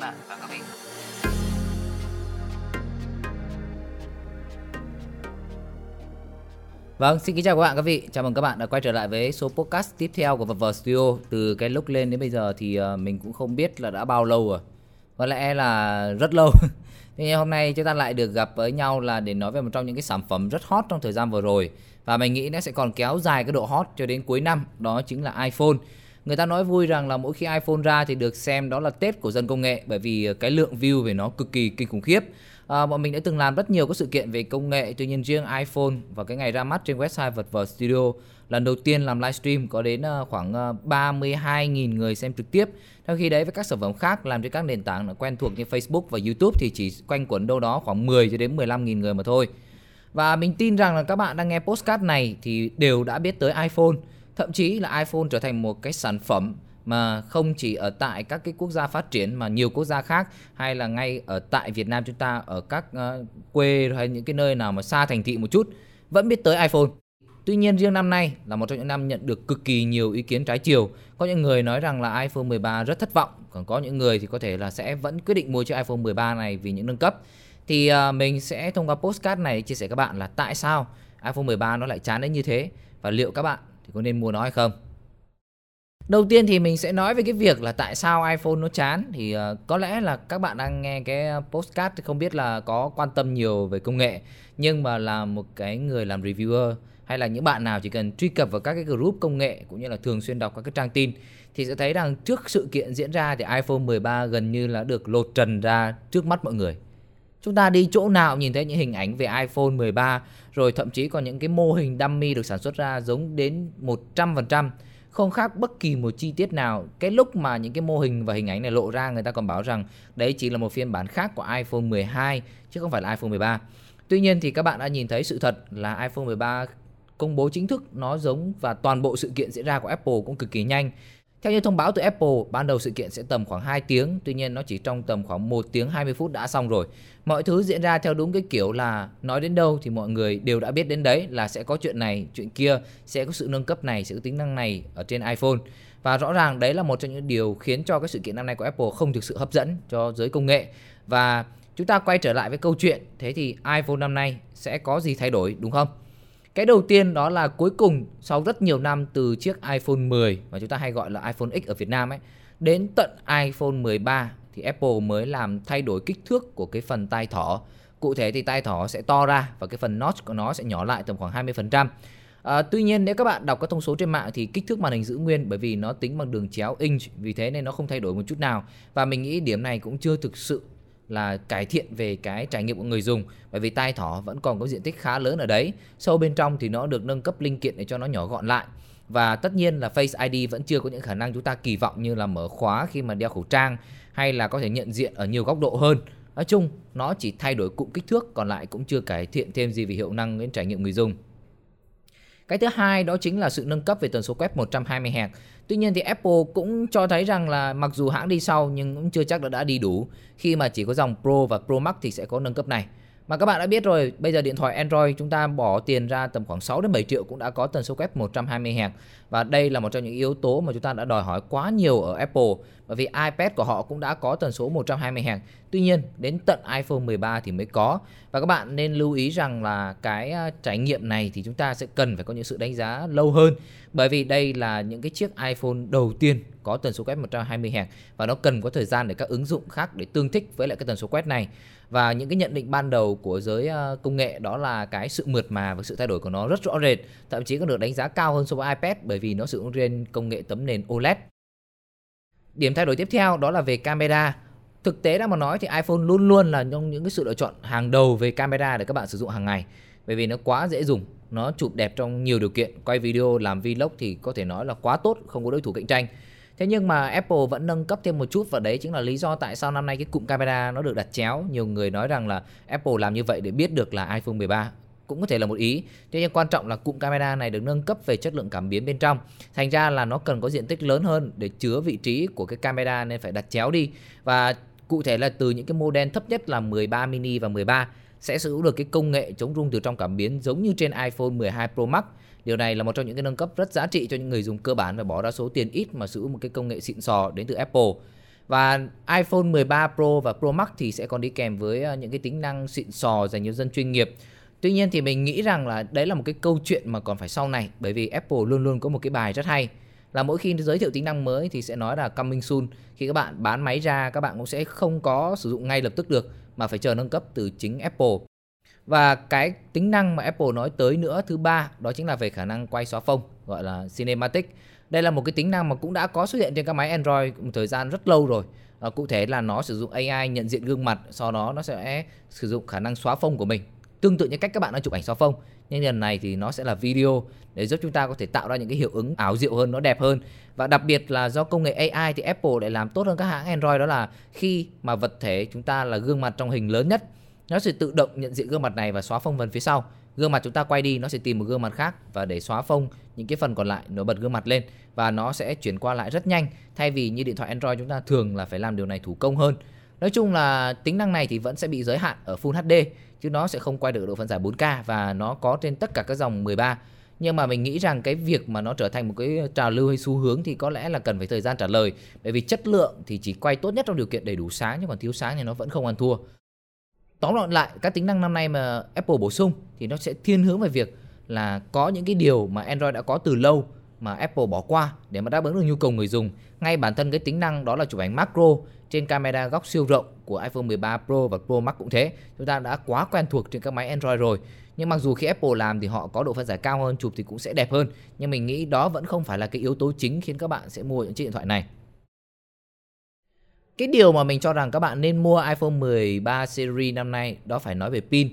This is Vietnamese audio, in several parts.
bạn và các vị. Vâng, xin kính chào các bạn các vị. Chào mừng các bạn đã quay trở lại với số podcast tiếp theo của VV Studio. Từ cái lúc lên đến bây giờ thì ờ, mình cũng không biết là đã bao lâu rồi. Có lẽ là rất lâu. Thế nhưng hôm nay chúng ta lại được gặp với nhau là để nói về một trong những cái sản phẩm rất hot trong thời gian vừa rồi. Và mình nghĩ nó sẽ còn kéo dài cái độ hot cho đến cuối năm. Đó chính là iPhone. Người ta nói vui rằng là mỗi khi iPhone ra thì được xem đó là Tết của dân công nghệ bởi vì ờ, cái lượng view về nó cực kỳ kinh khủng khiếp. À, bọn mình đã từng làm rất nhiều các sự kiện về công nghệ, tuy nhiên riêng iPhone và cái ngày ra mắt trên website vật vờ studio lần đầu tiên làm livestream có đến ờ, khoảng ờ, 32.000 người xem trực tiếp. Trong khi đấy với các sản phẩm khác làm trên các nền tảng quen thuộc như Facebook và YouTube thì chỉ quanh quẩn đâu đó khoảng 10 cho đến 15.000 người mà thôi. Và mình tin rằng là các bạn đang nghe postcard này thì đều đã biết tới iPhone. Thậm chí là iPhone trở thành một cái sản phẩm mà không chỉ ở tại các cái quốc gia phát triển mà nhiều quốc gia khác hay là ngay ở tại Việt Nam chúng ta ở các uh, quê hay những cái nơi nào mà xa thành thị một chút vẫn biết tới iPhone. Tuy nhiên riêng năm nay là một trong những năm nhận được cực kỳ nhiều ý kiến trái chiều. Có những người nói rằng là iPhone 13 rất thất vọng, còn có những người thì có thể là sẽ vẫn quyết định mua chiếc iPhone 13 này vì những nâng cấp. Thì uh, mình sẽ thông qua postcard này chia sẻ các bạn là tại sao iPhone 13 nó lại chán đến như thế và liệu các bạn thì có nên mua nó hay không. Đầu tiên thì mình sẽ nói về cái việc là tại sao iPhone nó chán thì uh, có lẽ là các bạn đang nghe cái postcard thì không biết là có quan tâm nhiều về công nghệ nhưng mà là một cái người làm reviewer hay là những bạn nào chỉ cần truy cập vào các cái group công nghệ cũng như là thường xuyên đọc các cái trang tin thì sẽ thấy rằng trước sự kiện diễn ra thì iPhone 13 gần như là được lột trần ra trước mắt mọi người. Chúng ta đi chỗ nào nhìn thấy những hình ảnh về iPhone 13 rồi thậm chí còn những cái mô hình dummy được sản xuất ra giống đến 100% không khác bất kỳ một chi tiết nào. Cái lúc mà những cái mô hình và hình ảnh này lộ ra, người ta còn bảo rằng đấy chỉ là một phiên bản khác của iPhone 12 chứ không phải là iPhone 13. Tuy nhiên thì các bạn đã nhìn thấy sự thật là iPhone 13 công bố chính thức, nó giống và toàn bộ sự kiện diễn ra của Apple cũng cực kỳ nhanh. Theo như thông báo từ Apple, ban đầu sự kiện sẽ tầm khoảng 2 tiếng, tuy nhiên nó chỉ trong tầm khoảng 1 tiếng 20 phút đã xong rồi. Mọi thứ diễn ra theo đúng cái kiểu là nói đến đâu thì mọi người đều đã biết đến đấy là sẽ có chuyện này, chuyện kia, sẽ có sự nâng cấp này, sẽ có tính năng này ở trên iPhone. Và rõ ràng đấy là một trong những điều khiến cho cái sự kiện năm nay của Apple không thực sự hấp dẫn cho giới công nghệ. Và chúng ta quay trở lại với câu chuyện, thế thì iPhone năm nay sẽ có gì thay đổi đúng không? Cái đầu tiên đó là cuối cùng sau rất nhiều năm từ chiếc iPhone 10 mà chúng ta hay gọi là iPhone X ở Việt Nam ấy đến tận iPhone 13 thì Apple mới làm thay đổi kích thước của cái phần tai thỏ. Cụ thể thì tai thỏ sẽ to ra và cái phần notch của nó sẽ nhỏ lại tầm khoảng 20%. À, tuy nhiên nếu các bạn đọc các thông số trên mạng thì kích thước màn hình giữ nguyên bởi vì nó tính bằng đường chéo inch vì thế nên nó không thay đổi một chút nào và mình nghĩ điểm này cũng chưa thực sự là cải thiện về cái trải nghiệm của người dùng. Bởi vì tai thỏ vẫn còn có diện tích khá lớn ở đấy. Sâu bên trong thì nó được nâng cấp linh kiện để cho nó nhỏ gọn lại. Và tất nhiên là Face ID vẫn chưa có những khả năng chúng ta kỳ vọng như là mở khóa khi mà đeo khẩu trang hay là có thể nhận diện ở nhiều góc độ hơn. Nói chung, nó chỉ thay đổi cụm kích thước, còn lại cũng chưa cải thiện thêm gì về hiệu năng đến trải nghiệm người dùng cái thứ hai đó chính là sự nâng cấp về tần số quét 120 Hz. Tuy nhiên thì Apple cũng cho thấy rằng là mặc dù hãng đi sau nhưng cũng chưa chắc đã đã đi đủ khi mà chỉ có dòng Pro và Pro Max thì sẽ có nâng cấp này. Mà các bạn đã biết rồi, bây giờ điện thoại Android chúng ta bỏ tiền ra tầm khoảng 6 đến 7 triệu cũng đã có tần số quét 120 Hz và đây là một trong những yếu tố mà chúng ta đã đòi hỏi quá nhiều ở Apple bởi vì iPad của họ cũng đã có tần số 120 Hz. Tuy nhiên, đến tận iPhone 13 thì mới có. Và các bạn nên lưu ý rằng là cái à, trải nghiệm này thì chúng ta sẽ cần phải có những sự đánh giá lâu hơn bởi vì đây là những cái chiếc iPhone đầu tiên có tần số quét 120 Hz và nó cần có thời gian để các ứng dụng khác để tương thích với lại cái tần số quét này. Và những cái nhận định ban đầu của giới à, công nghệ đó là cái sự mượt mà và sự thay đổi của nó rất rõ rệt, thậm chí còn được đánh giá cao hơn so với iPad bởi vì nó sử dụng trên công nghệ tấm nền OLED. Điểm thay đổi tiếp theo đó là về camera. Thực tế ra mà nói thì iPhone luôn luôn là trong những cái sự lựa chọn hàng đầu về camera để các bạn sử dụng hàng ngày. Bởi vì nó quá dễ dùng, nó chụp đẹp trong nhiều điều kiện, quay video, làm vlog thì có thể nói là quá tốt, không có đối thủ cạnh tranh. Thế nhưng mà Apple vẫn nâng cấp thêm một chút và đấy chính là lý do tại sao năm nay cái cụm camera nó được đặt chéo. Nhiều người nói rằng là Apple làm như vậy để biết được là iPhone 13 cũng có thể là một ý. thế nhưng quan trọng là cụm camera này được nâng cấp về chất lượng cảm biến bên trong. Thành ra là nó cần có diện tích lớn hơn để chứa vị trí của cái camera nên phải đặt chéo đi. Và cụ thể là từ những cái model thấp nhất là 13 mini và 13 sẽ sử dụng được cái công nghệ chống rung từ trong cảm biến giống như trên iPhone 12 Pro Max. Điều này là một trong những cái nâng cấp rất giá trị cho những người dùng cơ bản và bỏ ra số tiền ít mà sử dụng một cái công nghệ xịn sò đến từ Apple. Và iPhone 13 Pro và Pro Max thì sẽ còn đi kèm với à, những cái tính năng xịn sò dành cho dân chuyên nghiệp. Tuy nhiên thì mình nghĩ rằng là đấy là một cái câu chuyện mà còn phải sau này, bởi vì Apple luôn luôn có một cái bài rất hay là mỗi khi giới thiệu tính năng mới thì sẽ nói là coming soon. Khi các bạn bán máy ra các bạn cũng sẽ không có sử dụng ngay lập tức được mà phải chờ nâng cấp từ chính Apple. Và cái tính năng mà Apple nói tới nữa thứ ba đó chính là về khả năng quay xóa phông gọi là cinematic. Đây là một cái tính năng mà cũng đã có xuất hiện trên các máy Android một thời gian rất lâu rồi. À, cụ thể là nó sử dụng AI nhận diện gương mặt, sau đó nó sẽ sử dụng khả năng xóa phông của mình. Tương tự như cách các bạn đang chụp ảnh xóa phông, nhưng lần này thì nó sẽ là video để giúp chúng ta có thể tạo ra những cái hiệu ứng ảo diệu hơn, nó đẹp hơn. Và đặc biệt là do công nghệ AI thì Apple lại làm tốt hơn các hãng Android đó là khi mà vật thể chúng ta là gương mặt trong hình lớn nhất, nó sẽ tự động nhận diện gương mặt này và xóa phông phần phía sau. Gương mặt chúng ta quay đi nó sẽ tìm một gương mặt khác và để xóa phông những cái phần còn lại nổi bật gương mặt lên. Và nó sẽ chuyển qua lại rất nhanh. Thay vì như điện thoại Android chúng ta thường là phải làm điều này thủ công hơn nói chung là tính năng này thì vẫn sẽ bị giới hạn ở Full HD chứ nó sẽ không quay được độ phân giải 4K và nó có trên tất cả các dòng 13 nhưng mà mình nghĩ rằng cái việc mà nó trở thành một cái trào lưu hay xu hướng thì có lẽ là cần phải thời gian trả lời, bởi vì chất lượng thì chỉ quay tốt nhất trong điều kiện đầy đủ sáng nhưng còn thiếu sáng thì nó vẫn không ăn thua. Tóm gọn lại, các tính năng năm nay mà Apple bổ sung thì nó sẽ thiên hướng về việc là có những cái điều mà Android đã có từ lâu mà Apple bỏ qua để mà đáp ứng được nhu cầu người dùng. Ngay bản thân cái tính năng đó là chụp ảnh macro trên camera góc siêu rộng của iPhone 13 Pro và Pro Max cũng thế. Chúng ta đã quá quen thuộc trên các máy Android rồi. Nhưng mặc dù khi Apple làm thì họ có độ phân giải cao hơn, chụp thì cũng sẽ đẹp hơn. Nhưng mình nghĩ đó vẫn không phải là cái yếu tố chính khiến các bạn sẽ mua những chiếc điện thoại này. Cái điều mà mình cho rằng các bạn nên mua iPhone 13 series năm nay đó phải nói về pin.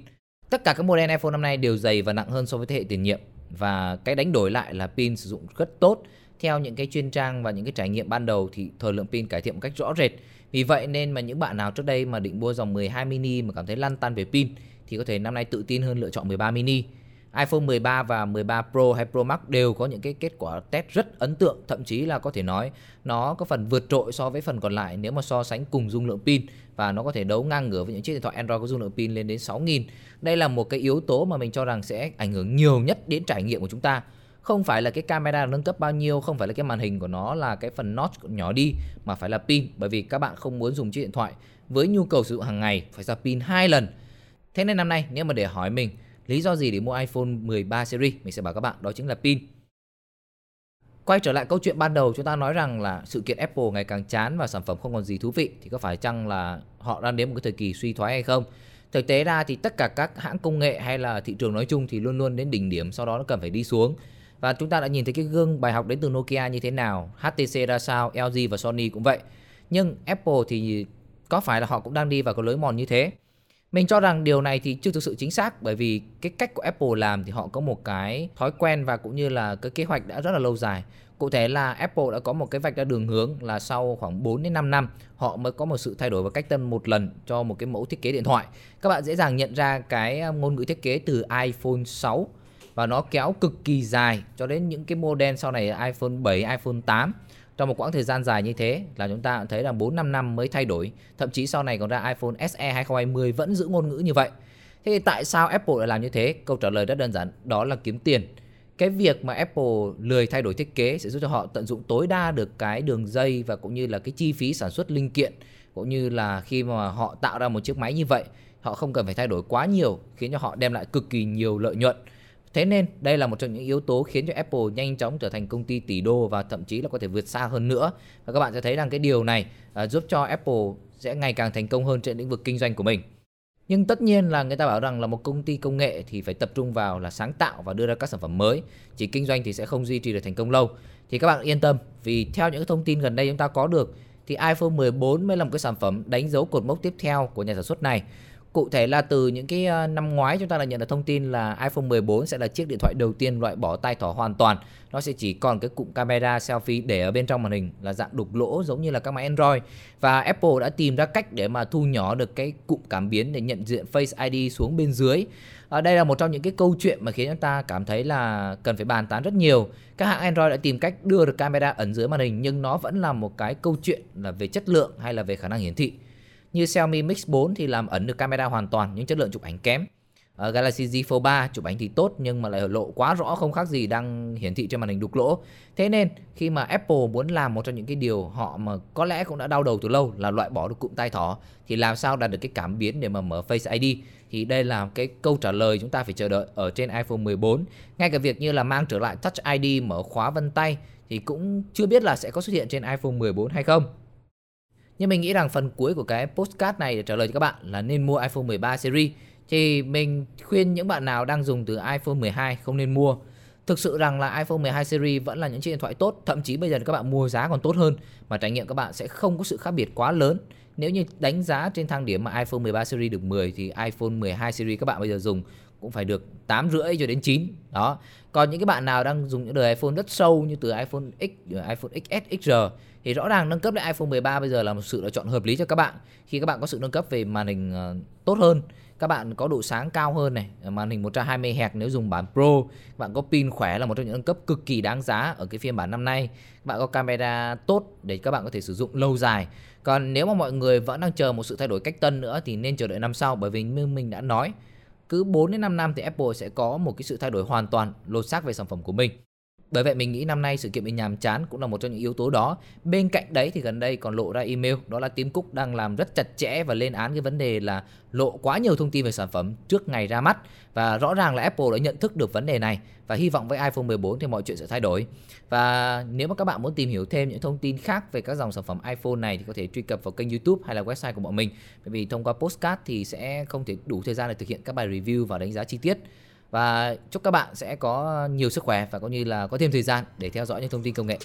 Tất cả các model iPhone năm nay đều dày và nặng hơn so với thế hệ tiền nhiệm và cái đánh đổi lại là pin sử dụng rất tốt. Theo những cái chuyên trang và những cái trải nghiệm ban đầu thì thời lượng pin cải thiện một cách rõ rệt. Vì vậy nên mà những bạn nào trước đây mà định mua dòng 12 mini mà cảm thấy lăn tăn về pin thì có thể năm nay tự tin hơn lựa chọn 13 mini iPhone 13 và 13 Pro hay Pro Max đều có những cái kết quả test rất ấn tượng, thậm chí là có thể nói nó có phần vượt trội so với phần còn lại nếu mà so sánh cùng dung lượng pin và nó có thể đấu ngang ngửa với những chiếc điện thoại Android có dung lượng pin lên đến 6000. Đây là một cái yếu tố mà mình cho rằng sẽ ảnh hưởng nhiều nhất đến trải nghiệm của chúng ta. Không phải là cái camera nâng cấp bao nhiêu, không phải là cái màn hình của nó là cái phần notch nhỏ đi mà phải là pin bởi vì các bạn không muốn dùng chiếc điện thoại với nhu cầu sử dụng hàng ngày phải sạc pin hai lần. Thế nên năm nay nếu mà để hỏi mình Lý do gì để mua iPhone 13 series? Mình sẽ bảo các bạn đó chính là pin. Quay trở lại câu chuyện ban đầu chúng ta nói rằng là sự kiện Apple ngày càng chán và sản phẩm không còn gì thú vị thì có phải chăng là họ đang đến một cái thời kỳ suy thoái hay không? Thực tế ra thì tất cả các hãng công nghệ hay là thị trường nói chung thì luôn luôn đến đỉnh điểm sau đó nó cần phải đi xuống. Và chúng ta đã nhìn thấy cái gương bài học đến từ Nokia như thế nào, HTC ra sao, LG và Sony cũng vậy. Nhưng Apple thì có phải là họ cũng đang đi vào cái lối mòn như thế? Mình cho rằng điều này thì chưa thực sự chính xác bởi vì cái cách của Apple làm thì họ có một cái thói quen và cũng như là cái kế hoạch đã rất là lâu dài. Cụ thể là Apple đã có một cái vạch ra đường hướng là sau khoảng 4 đến 5 năm họ mới có một sự thay đổi và cách tân một lần cho một cái mẫu thiết kế điện thoại. Các bạn dễ dàng nhận ra cái à, ngôn ngữ thiết kế từ iPhone 6 và nó kéo cực kỳ dài cho đến những cái model sau này iPhone 7, iPhone 8 trong một quãng thời gian dài như thế là chúng ta thấy là 4 5 năm mới thay đổi, thậm chí sau này còn ra iPhone SE 2020 vẫn giữ ngôn ngữ như vậy. Thế thì tại sao Apple lại làm như thế? Câu trả lời rất đơn giản, đó là kiếm tiền. Cái việc mà Apple lười thay đổi thiết kế sẽ giúp cho họ tận dụng tối đa được cái đường dây và cũng như là cái chi phí sản xuất linh kiện cũng như là khi mà họ tạo ra một chiếc máy như vậy, họ không cần phải thay đổi quá nhiều khiến cho họ đem lại cực kỳ nhiều lợi nhuận Thế nên đây là một trong những yếu tố khiến cho Apple nhanh chóng trở thành công ty tỷ đô và thậm chí là có thể vượt xa hơn nữa. Và các bạn sẽ thấy rằng cái điều này uh, giúp cho Apple sẽ ngày càng thành công hơn trên lĩnh vực kinh doanh của mình. Nhưng tất nhiên là người ta bảo rằng là một công ty công nghệ thì phải tập trung vào là sáng tạo và đưa ra các sản phẩm mới. Chỉ kinh doanh thì sẽ không duy trì được thành công lâu. Thì các bạn yên tâm vì theo những thông tin gần đây chúng ta có được thì iPhone 14 mới là một cái sản phẩm đánh dấu cột mốc tiếp theo của nhà sản xuất này. Cụ thể là từ những cái ờ, năm ngoái chúng ta đã nhận được thông tin là iPhone 14 sẽ là chiếc điện thoại đầu tiên loại bỏ tai thỏ hoàn toàn. Nó sẽ chỉ còn cái cụm camera selfie để ở bên trong màn hình, là dạng đục lỗ giống như là các máy Android. Và Apple đã tìm ra cách để mà thu nhỏ được cái cụm cảm biến để nhận diện Face ID xuống bên dưới. Ở đây là một trong những cái câu chuyện mà khiến chúng ta cảm thấy là cần phải bàn tán rất nhiều. Các hãng Android đã tìm cách đưa được camera ẩn dưới màn hình, nhưng nó vẫn là một cái câu chuyện là về chất lượng hay là về khả năng hiển thị. Như Xiaomi Mix 4 thì làm ẩn được camera hoàn toàn nhưng chất lượng chụp ảnh kém. uh, Galaxy Z Fold 3 chụp ảnh thì tốt nhưng mà lại lộ quá rõ không khác gì đang hiển thị trên màn hình đục lỗ. Thế nên khi mà Apple muốn làm một trong những cái điều họ mà có lẽ cũng đã đau đầu từ lâu là loại bỏ được cụm tai thỏ thì làm sao đạt được cái cảm biến để mà mở Face ID thì đây là cái câu trả lời chúng ta phải chờ đợi ở trên iPhone 14. Ngay cả việc như là mang trở lại Touch ID mở khóa vân tay thì cũng chưa biết là sẽ có xuất hiện trên iPhone 14 hay không. Nhưng mình nghĩ rằng phần cuối của cái postcard này để trả lời cho các bạn là nên mua iPhone 13 series thì mình khuyên những bạn nào đang dùng từ iPhone 12 không nên mua. Thực sự rằng là iPhone 12 series vẫn là những chiếc điện thoại tốt, thậm chí bây giờ các bạn mua giá còn tốt hơn mà trải nghiệm các bạn sẽ không có sự khác biệt quá lớn. Nếu như đánh giá trên thang điểm mà iPhone 13 series được 10 thì iPhone 12 series các bạn bây giờ dùng cũng phải được 8 rưỡi cho đến 9 đó còn những cái bạn nào đang dùng những đời iPhone rất sâu như từ iPhone X iPhone XS XR thì rõ ràng nâng cấp lên iPhone 13 bây giờ là một sự lựa chọn hợp lý cho các bạn. Khi các bạn có sự nâng cấp về màn hình ờ, tốt hơn, các bạn có độ sáng cao hơn này ờ, màn hình 120 Hz nếu dùng bản Pro, các bạn có pin khỏe là một trong những nâng cấp cực kỳ đáng giá ở cái phiên bản năm nay. Các bạn có camera tốt để các bạn có thể sử dụng lâu dài. Còn nếu mà mọi người vẫn đang chờ một sự thay đổi cách tân nữa thì nên chờ đợi năm sau, bởi vì như mình đã nói, cứ 4 đến 5 năm thì Apple sẽ có một cái sự thay đổi hoàn toàn, lột xác về sản phẩm của mình. Bởi vậy mình nghĩ năm nay sự kiện bị nhàm chán cũng là một trong những yếu tố đó. Bên cạnh đấy thì gần đây còn lộ ra email, đó là Tim Cook đang làm rất chặt chẽ và lên án cái vấn đề là lộ quá nhiều thông tin về sản phẩm trước ngày ra mắt và rõ ràng là Apple đã nhận thức được vấn đề này và hy vọng với iPhone 14 thì mọi chuyện sẽ thay đổi. Và nếu mà các bạn muốn tìm hiểu thêm những thông tin khác về các dòng sản phẩm iPhone này thì có thể truy cập vào kênh YouTube hay là website của bọn mình. Bởi vì thông qua postcard thì sẽ không thể đủ thời gian để thực hiện các bài review và đánh giá chi tiết và chúc các bạn sẽ có nhiều sức khỏe và cũng như là có thêm thời gian để theo dõi những thông tin công nghệ.